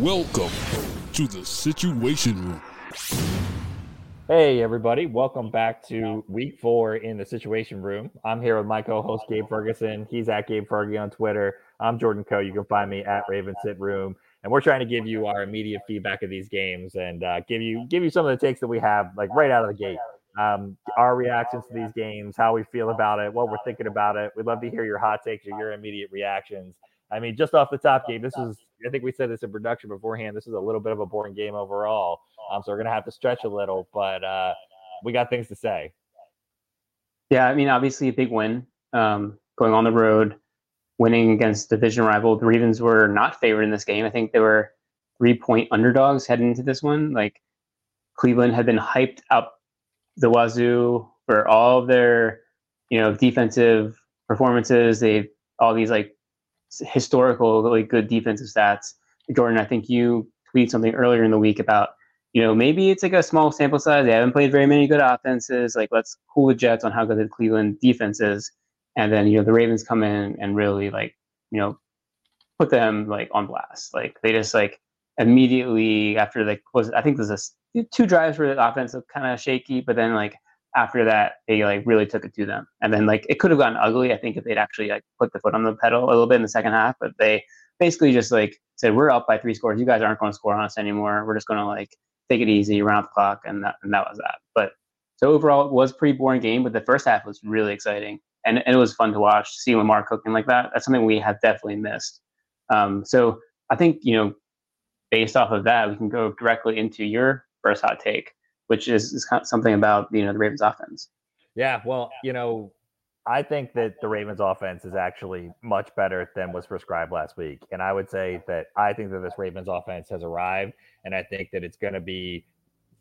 Welcome to the Situation Room. Hey, everybody. Welcome back to week four in the Situation Room. I'm here with my co host, Gabe Ferguson. He's at Gabe Fergie on Twitter. I'm Jordan Coe. You can find me at Raven Sit Room. And we're trying to give you our immediate feedback of these games and uh, give you give you some of the takes that we have like right out of the gate. Um, our reactions to these games, how we feel about it, what we're thinking about it. We'd love to hear your hot takes or your immediate reactions. I mean, just off the top, Gabe, this is, I think we said this in production beforehand. This is a little bit of a boring game overall. Um, so we're going to have to stretch a little, but uh, we got things to say. Yeah, I mean, obviously a big win um, going on the road, winning against division rival. The Ravens were not favored in this game. I think they were three point underdogs heading into this one. Like Cleveland had been hyped up the wazoo for all their, you know, defensive performances. They all these like historical, really good defensive stats. Jordan, I think you tweeted something earlier in the week about, you know, maybe it's like a small sample size. They haven't played very many good offenses. Like, let's cool the Jets on how good the Cleveland defense is. And then, you know, the Ravens come in and really, like, you know, put them like on blast. Like, they just like immediately after, like, was I think there's a two drives where the offense kind of shaky, but then, like, after that they like really took it to them. And then like it could have gotten ugly i think if they'd actually like put the foot on the pedal a little bit in the second half but they basically just like said we're up by three scores. You guys aren't going to score on us anymore. We're just going to like take it easy out the clock and that, and that was that. But so overall it was pretty boring game but the first half was really exciting and, and it was fun to watch see lamar cooking like that. That's something we have definitely missed. Um, so i think you know based off of that we can go directly into your first hot take which is, is kind of something about you know the Ravens offense. Yeah, well, you know, I think that the Ravens offense is actually much better than was prescribed last week. And I would say that I think that this Ravens offense has arrived, and I think that it's going to be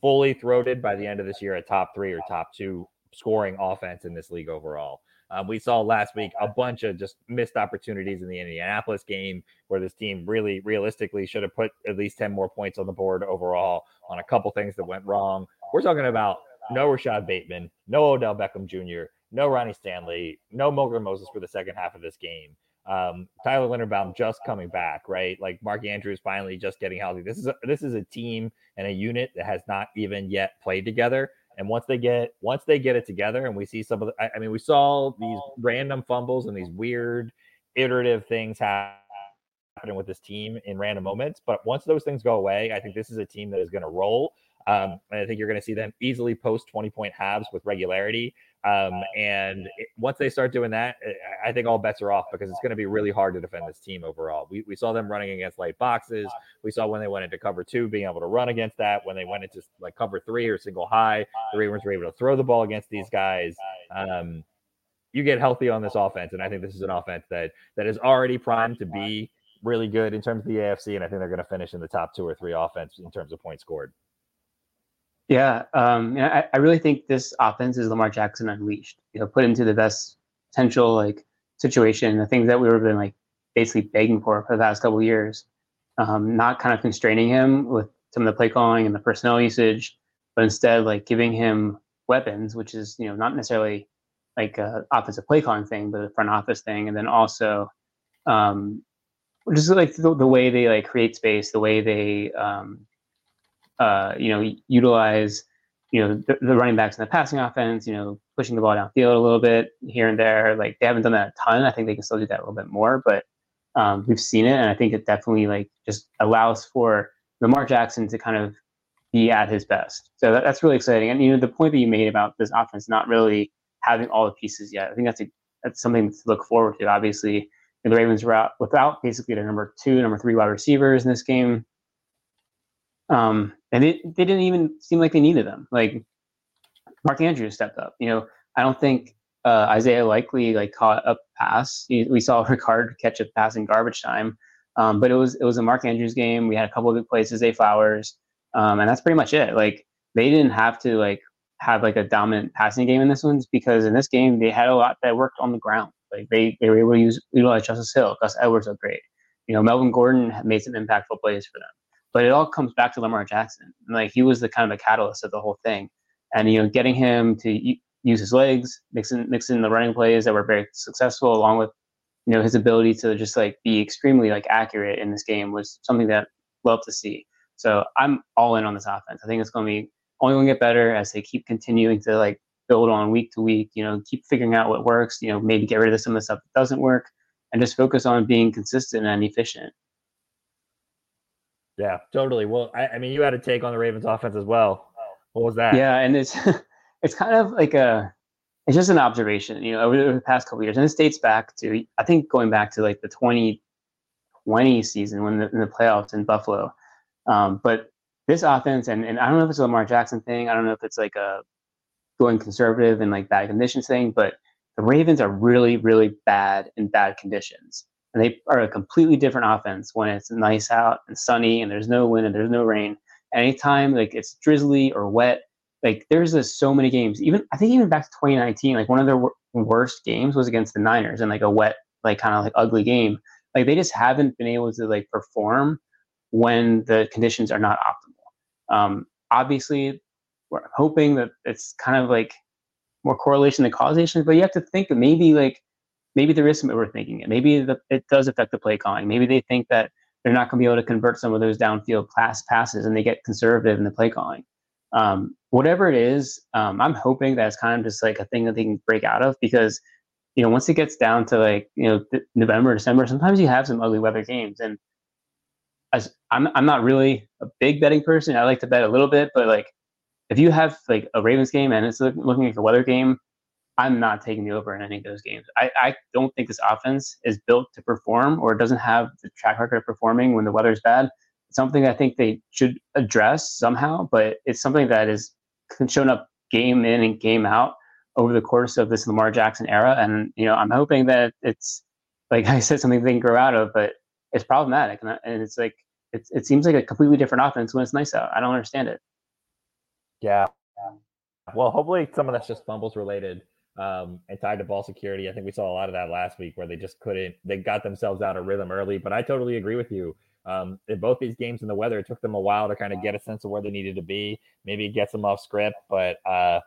fully throated by the end of this year a top three or top two scoring offense in this league overall. Um, we saw last week a bunch of just missed opportunities in the Indianapolis game where this team really realistically should have put at least 10 more points on the board overall on a couple things that went wrong. We're talking about no Rashod Bateman, no Odell Beckham Jr., no Ronnie Stanley, no Morgan Moses for the second half of this game. Um, Tyler Linderbaum just coming back, right? Like Mark Andrews finally just getting healthy. This is a, this is a team and a unit that has not even yet played together. And once they get once they get it together, and we see some of the, I, I mean, we saw these random fumbles and these weird iterative things happening with this team in random moments. But once those things go away, I think this is a team that is going to roll. Um, and I think you're going to see them easily post 20 point halves with regularity. Um, and it, once they start doing that, eh, I think all bets are off because it's going to be really hard to defend this team overall. We, we saw them running against light boxes. We saw when they went into cover two, being able to run against that. When they went into like cover three or single high, the Ravens were able to throw the ball against these guys. Um, you get healthy on this offense, and I think this is an offense that that is already primed to be really good in terms of the AFC, and I think they're going to finish in the top two or three offense in terms of points scored. Yeah, um, I, I really think this offense is Lamar Jackson unleashed. You know, put into the best potential like situation, the things that we were been like basically begging for for the past couple years. Um, not kind of constraining him with some of the play calling and the personnel usage, but instead like giving him weapons, which is you know not necessarily like a offensive play calling thing, but a front office thing, and then also um, just like the, the way they like create space, the way they um, uh, you know, utilize, you know, the, the, running backs in the passing offense, you know, pushing the ball downfield a little bit here and there. Like they haven't done that a ton. I think they can still do that a little bit more, but Um, we've seen it, and I think it definitely like just allows for Lamar Jackson to kind of be at his best. So that, that's really exciting. And you know, the point that you made about this offense not really having all the pieces yet, I think that's a, that's something to look forward to. Obviously, the Ravens were out without basically their number two, number three wide receivers in this game. Um, and it, they didn't even seem like they needed them. Like Mark Andrews stepped up. You know, I don't think uh, Isaiah Likely like caught a pass. We saw Ricard catch a pass in garbage time, um, but it was it was a Mark Andrews game. We had a couple of good plays, Zay Flowers, um, and that's pretty much it. Like they didn't have to like have like a dominant passing game in this one because in this game they had a lot that worked on the ground. Like they, they were able to use utilize Justice Hill, Gus Edwards looked great. You know, Melvin Gordon made some impactful plays for them. But it all comes back to Lamar Jackson. And, like he was the kind of the catalyst of the whole thing. And you know, getting him to use his legs, mixing mixing the running plays that were very successful, along with you know his ability to just like be extremely like accurate in this game was something that love to see. So I'm all in on this offense. I think it's going to be only going to get better as they keep continuing to like build on week to week. You know, keep figuring out what works. You know, maybe get rid of some of the stuff that doesn't work, and just focus on being consistent and efficient. Yeah, totally. Well, I, I mean, you had a take on the Ravens offense as well. What was that? Yeah, and it's it's kind of like a it's just an observation, you know, over the past couple years, and this dates back to I think going back to like the 2020 season when the, in the playoffs in Buffalo. Um, but this offense, and, and I don't know if it's a Lamar Jackson thing. I don't know if it's like a going conservative and like bad conditions thing, but the Ravens are really, really bad in bad conditions. And they are a completely different offense when it's nice out and sunny and there's no wind and there's no rain. Anytime like it's drizzly or wet, like there's so many games. Even I think even back to 2019, like one of their worst games was against the Niners in like a wet, like kind of like ugly game. Like they just haven't been able to like perform when the conditions are not optimal. Um, obviously, we're hoping that it's kind of like more correlation than causation, but you have to think that maybe like maybe there is some overthinking it. Maybe the, it does affect the play calling. Maybe they think that they're not going to be able to convert some of those downfield pass passes, and they get conservative in the play calling. Um, whatever it is, um, I'm hoping that it's kind of just like a thing that they can break out of because you know once it gets down to like you know November, December, sometimes you have some ugly weather games, and as I'm I'm not really a big betting person. I like to bet a little bit, but like if you have like a Ravens game and it's looking like a weather game, I'm not taking the over in any of those games. I, I don't think this offense is built to perform or doesn't have the track record of performing when the weather is bad. It's something I think they should address somehow, but it's something that is shown up game in and game out over the course of this Lamar Jackson era. And, you know, I'm hoping that it's, like I said, something they can grow out of, but it's problematic. And, and it's like, it's, it seems like a completely different offense when it's nice out. I don't understand it. Yeah. Well, hopefully some of that's just fumbles related um, and tied to ball security. I think we saw a lot of that last week where they just couldn't, they got themselves out of rhythm early. But I totally agree with you. Um, in both these games in the weather, it took them a while to kind of get a sense of where they needed to be. Maybe it gets them off script, but uh,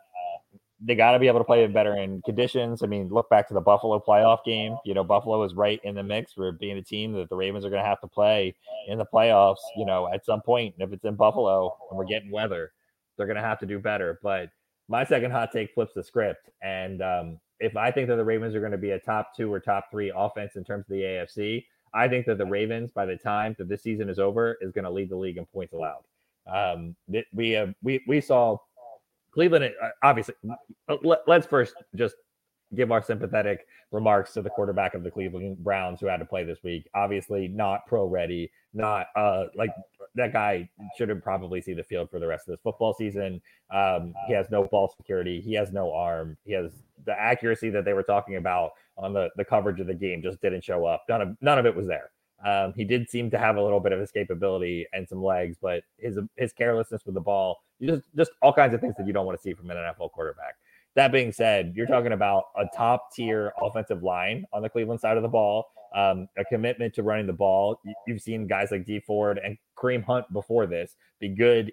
they got to be able to play better in conditions. I mean, look back to the Buffalo playoff game. You know, Buffalo is right in the mix for being a team that the Ravens are going to have to play in the playoffs. You know, at some point, if it's in Buffalo and we're getting weather, they're going to have to do better. But my second hot take flips the script. And um, if I think that the Ravens are going to be a top two or top three offense in terms of the AFC, I think that the Ravens, by the time that this season is over, is going to lead the league in points allowed. Um, we have we we saw Cleveland. Uh, obviously, uh, let, us first just give our sympathetic remarks to the quarterback of the Cleveland Browns who had to play this week. Obviously, not pro ready, not uh like that guy should have probably see the field for the rest of this football season. Um, he has no ball security, he has no arm, he has the accuracy that they were talking about on the the coverage of the game just didn't show up. None of none of it was there. Um, he did seem to have a little bit of escapability and some legs, but his his carelessness with the ball, just just all kinds of things that you don't want to see from an NFL quarterback. That being said, you're talking about a top tier offensive line on the Cleveland side of the ball, um, a commitment to running the ball. You've seen guys like D Ford and Kareem Hunt before this be good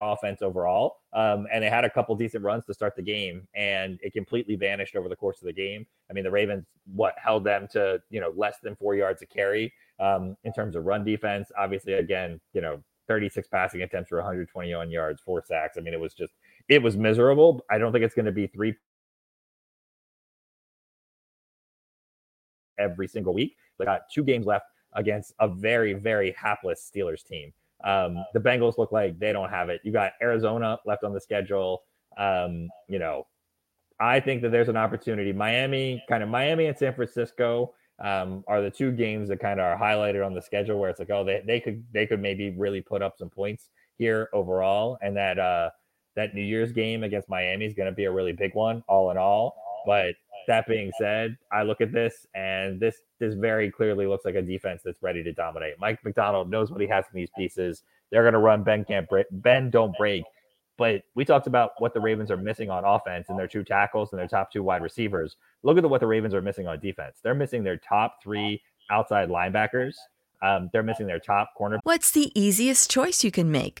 offense overall. Um, and they had a couple decent runs to start the game, and it completely vanished over the course of the game. I mean, the Ravens what held them to you know less than four yards a carry um, in terms of run defense. Obviously, again, you know, 36 passing attempts for 121 yards, four sacks. I mean, it was just it was miserable. I don't think it's going to be three every single week. They got two games left against a very, very hapless Steelers team. Um, the Bengals look like they don't have it. You got Arizona left on the schedule. Um, you know, I think that there's an opportunity. Miami, kind of Miami and San Francisco um, are the two games that kind of are highlighted on the schedule where it's like, oh, they, they could they could maybe really put up some points here overall, and that uh, that New Year's game against Miami is going to be a really big one, all in all. But that being said, I look at this and this this very clearly looks like a defense that's ready to dominate. Mike Macdonald knows what he has in these pieces. They're going to run Ben can't break, Ben don't break. But we talked about what the Ravens are missing on offense and their two tackles and their top two wide receivers. Look at the, what the Ravens are missing on defense. They're missing their top three outside linebackers. Um, they're missing their top corner. What's the easiest choice you can make?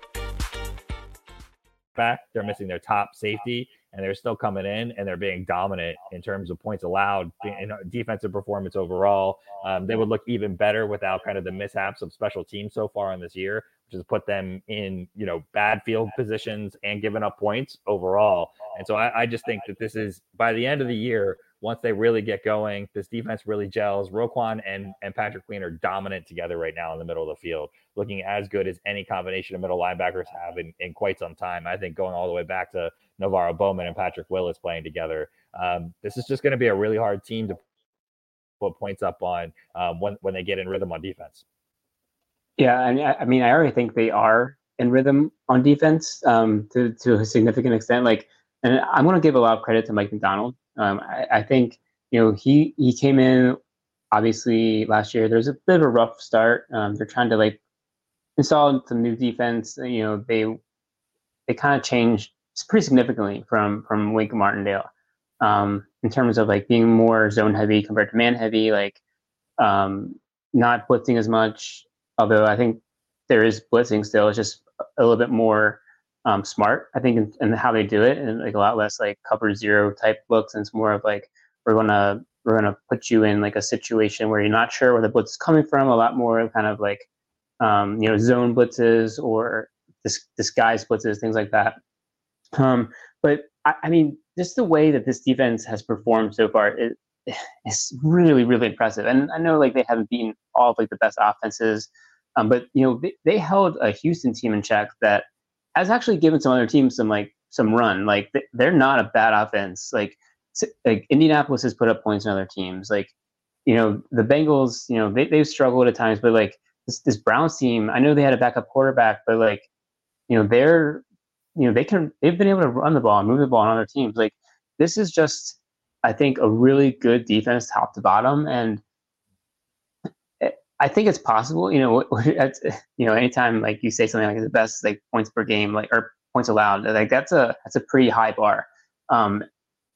back. They're missing their top safety, and they're still coming in and they're being dominant in terms of points allowed in defensive performance overall. Um, they would look even better without kind of the mishaps of special teams so far in this year, which has put them in you know bad field positions and giving up points overall. And so I, I just think that this is by the end of the year once they really get going, this defense really gels. Roquan and, and Patrick Queen are dominant together right now in the middle of the field, looking as good as any combination of middle linebackers have in, in quite some time. I think going all the way back to NaVorro Bowman and Patrick Willis playing together, um, this is just going to be a really hard team to put points up on um, when, when they get in rhythm on defense. Yeah, I mean, I, I mean, I already think they are in rhythm on defense um, to to a significant extent. Like, and I'm going to give a lot of credit to Mike Macdonald. um, I, I, think you know he he came in obviously last year. There's a bit of a rough start. Um, they're trying to like install some new defense. You know they they kind of changed pretty significantly from from Wink Martindale um, in terms of like being more zone heavy compared to man heavy. Like um, not blitzing as much. Although I think there is blitzing still. It's just a little bit more um, smart, I think, in, in, how they do it, and like a lot less like cover zero type looks, and it's more of like we're gonna we're gonna put you in like a situation where you're not sure where the blitz is coming from. A lot more kind of like um, you know zone blitzes or dis- disguise blitzes, things like that. Um, but I, I, mean, just the way that this defense has performed so far it, it's really really impressive. And I know like they haven't beaten all of like the best offenses, um, but you know they, they held a Houston team in check that has actually given some other teams some like some run. Like they're not a bad offense. Like like Indianapolis has put up points on other teams. Like you know the Bengals, you know they they've struggled at times, but like this this Browns team, I know they had a backup quarterback, but like you know they're you know they can they've been able to run the ball and move the ball on other teams. Like this is just I think a really good defense top to bottom and I think it's possible. You know, you know, anytime like you say something like the best like points per game, like or points allowed, like that's a that's a pretty high bar. Um,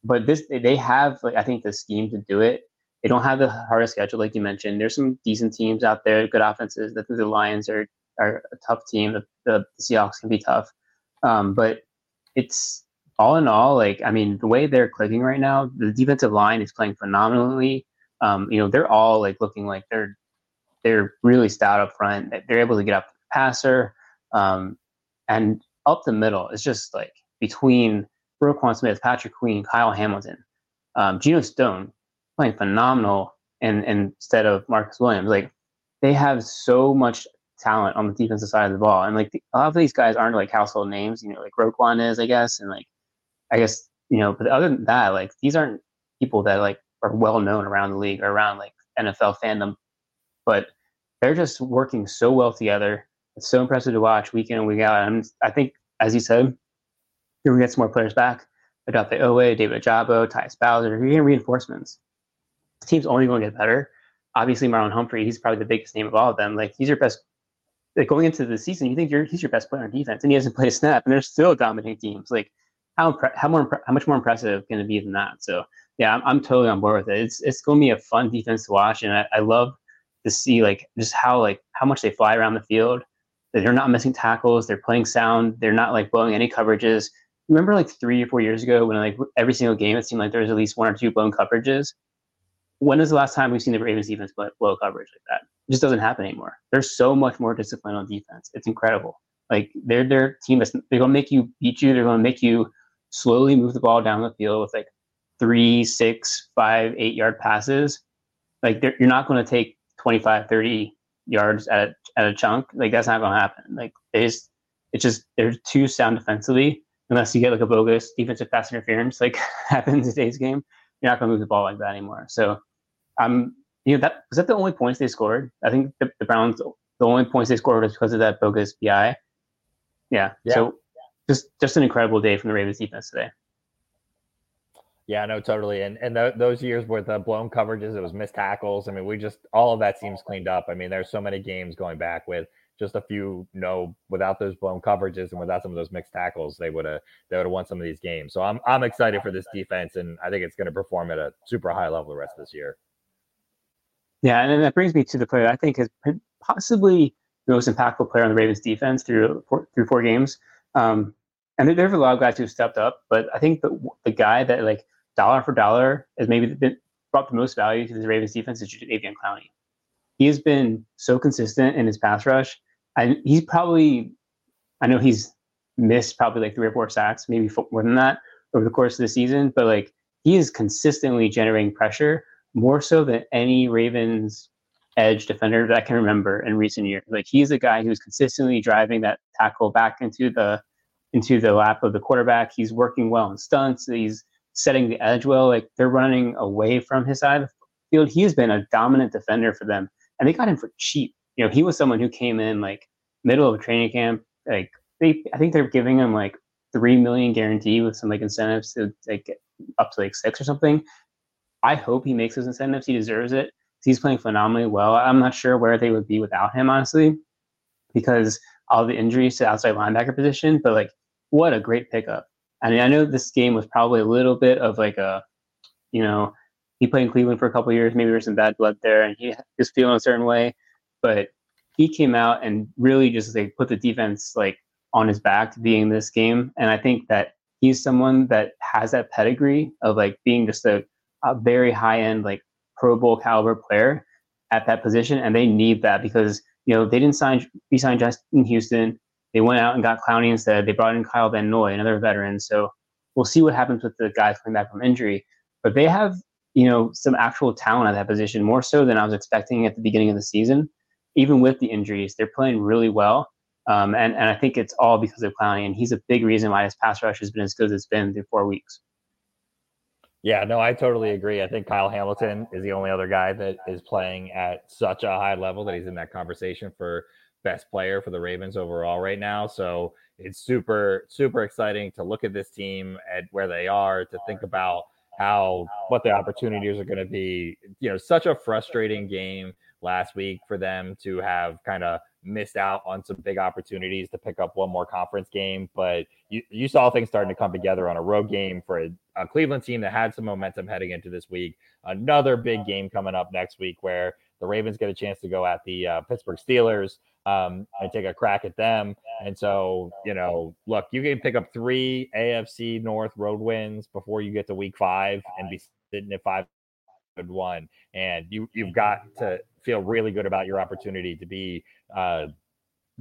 but this they have like I think the scheme to do it. They don't have the hardest schedule like you mentioned. There's some decent teams out there, good offenses. I think the Lions are are a tough team. The, the, Seahawks can be tough, um, but it's all in all like I mean the way they're clicking right now, the defensive line is playing phenomenally. Um, you know they're all like looking like they're they're really stout up front. They're able to get up the passer, um, and up the middle. It's just like between Roquan Smith, Patrick Queen, Kyle Hamilton, um, Geno Stone playing phenomenal, and, and instead of Marcus Williams, like they have so much talent on the defensive side of the ball, and like the, a lot of these guys aren't like household names, you know, like Roquan is, I guess, and like I guess you know, but other than that, like these aren't people that like are well known around the league or around like NFL fandom, but they're just working so well together. It's so impressive to watch week in and week out. And I think, as you said, you're to get some more players back. Odafe Oweh, David Ojabo, Tyus Bowser. You're getting reinforcements. Team's only going to get better. Obviously, Marlon Humphrey, he's probably the biggest name of all of them. Like, he's your best. Like, going into the season, you think you're, he's your best player on defense, and he hasn't played a snap, and they're still dominating teams. Like, how impre- how more how much more impressive can it be than that? So, yeah, I'm, I'm totally on board with it. It's it's going to be a fun defense to watch, and I, I love to see like just how like how much they fly around the field. They're not missing tackles. They're playing sound. They're not like blowing any coverages remember like three or four years ago when like every single game it seemed like there was at least one or two blown coverages. When is the last time we've seen the Ravens defense blow coverage like that? It just doesn't happen anymore. There's so much more discipline on defense. It's incredible. Like they're their team that's they're gonna make you beat you. They're gonna make you slowly move the ball down the field with like three, six, five, eight yard passes. Like you're not to take 25, 30 yards at a, at a chunk. Like that's not to happen. Like they just, it's just, they're too sound defensively unless you get like a bogus defensive pass interference like happened in today's game, you're not going to move the ball like that anymore. So, um, you know, that was that the only points they scored. I think the, the Browns, the only points they scored was because of that bogus PI. Yeah. yeah. So, just just an incredible day from the Ravens defense today. Yeah, no, totally. And and th- those years with the blown coverages, it was missed tackles. I mean, we just all of that seems cleaned up. I mean, there's so many games going back with just a few, you know, without those blown coverages and without some of those mixed tackles, they would have they would have won some of these games. So I'm I'm excited for this defense, and I think it's going to perform at a super high level the rest of this year. Yeah, and then that brings me to the player I think is possibly the most impactful player on the Ravens defense through four, through four games. Um, and there, there are a lot of guys who stepped up, but I think the the guy that like dollar for dollar has maybe been, brought the most value to the Ravens defense is Jadeveon Clowney. He has been so consistent in his pass rush I, he's probably, I know he's missed probably like three or four sacks, maybe more than that over the course of the season, but like he is consistently generating pressure more so than any Ravens edge defender that I can remember in recent years. Like he's a guy who's consistently driving that tackle back into the into the lap of the quarterback. He's working well in stunts. He's setting the edge well. Like they're running away from his side of the field. He has been a dominant defender for them, and they got him for cheap you know, he was someone who came in like middle of training camp. Like they, I think they're giving him like three million guarantee with some like incentives to like up to like six or something. I hope he makes those incentives. He deserves it. He's playing phenomenally well. I'm not sure where they would be without him, honestly, because all the injuries to outside linebacker position. But like, what a great pickup! I mean, I know this game was probably a little bit of like a, you know, he played in Cleveland for a couple years. Maybe there's some bad blood there, and he was feeling a certain way but he came out and really just like put the defense like on his back to be in this game. And I think that he's someone that has that pedigree of like being just a, a very high end like Pro Bowl caliber player at that position, and they need that because you know they didn't sign re-sign Justin Houston. They went out and got Clowney instead. They brought in Kyle Van Noy, another veteran. So we'll see what happens with the guys coming back from injury. But they have you know some actual talent at that position, more so than I was expecting at the beginning of the season even with the injuries, they're playing really well. Um, and, and I think it's all because of Clowney, and he's a big reason why his pass rush has been as good as it's been through four weeks. Yeah, no, I totally agree. I think Kyle Hamilton is the only other guy that is playing at such a high level that he's in that conversation for best player for the Ravens overall right now. So it's super, super exciting to look at this team at where they are, to think about how what the opportunities are going to be. You know, such a frustrating game last week for them to have kind of missed out on some big opportunities to pick up one more conference game. But you, you saw things starting to come together on a road game for a, a Cleveland team that had some momentum heading into this week. Another big game coming up next week where the Ravens get a chance to go at the uh, Pittsburgh Steelers um, and take a crack at them. And so, you know, look, you can pick up three AFC North road wins before you get to week five and be sitting at five one. And you you've got to feel really good about your opportunity to be uh,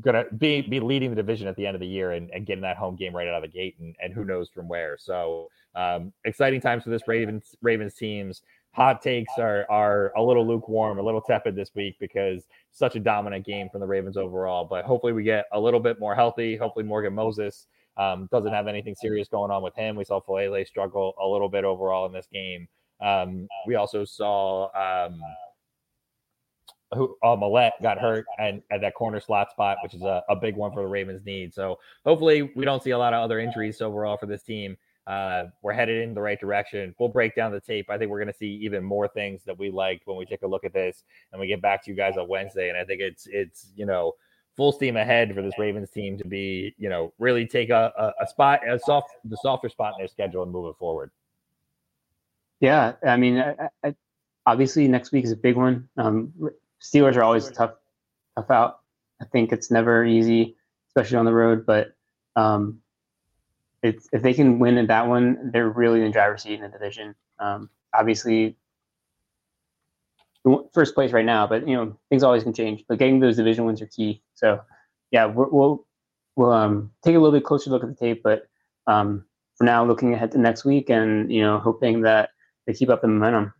gonna be be leading the division at the end of the year and, and getting that home game right out of the gate and, and who knows from where. So um, exciting times for this Ravens Ravens teams. Hot takes are are a little lukewarm, a little tepid this week because such a dominant game from the Ravens overall. But hopefully we get a little bit more healthy. Hopefully Morgan Moses um, doesn't have anything serious going on with him. We saw Faalele struggle a little bit overall in this game. Um, we also saw um, who uh, Maulet got hurt and at that corner slot spot, which is a, a, big one for the Ravens need. So hopefully we don't see a lot of other injuries overall for this team. Uh, we're headed in the right direction. We'll break down the tape. I think we're going to see even more things that we liked when we take a look at this and we get back to you guys on Wednesday. And I think it's it's you know full steam ahead for this Ravens team to be you know really take a, a, a spot a soft the softer spot in their schedule and move it forward. Yeah, I mean, I, I, obviously next week is a big one. Um, Steelers are always tough, tough out. I think it's never easy, especially on the road. But um, it's, if they can win in that one, they're really in the driver's seat in the division. Um, obviously, first place right now, but you know things always can change. But getting those division wins are key. So yeah, we will we'll um, take a little bit closer look at the tape, but um, for now, looking ahead to next week, and you know hoping that they keep up the momentum.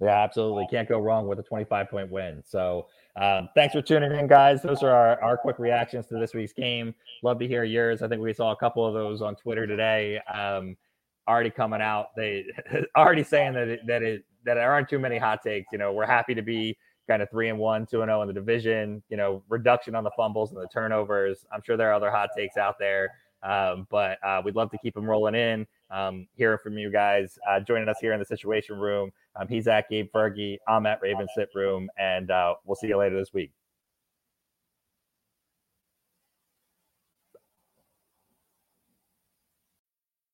Yeah, absolutely. Can't go wrong with a 25 point win. So um, thanks for tuning in, guys. Those are our, our quick reactions to this week's game. Love to hear yours. I think we saw a couple of those on Twitter today. Um, already coming out. They already saying that it, that it that there aren't too many hot takes. You know, we're happy to be kind of three and one, two and zero oh in the division. You know, reduction on the fumbles and the turnovers. I'm sure there are other hot takes out there, um, but uh, we'd love to keep them rolling in um, hearing from you guys. Uh, joining us here in the Situation Room. Um, he's at Gabe Fergie. I'm at Raven Sit Room, and uh, we'll see you later this week.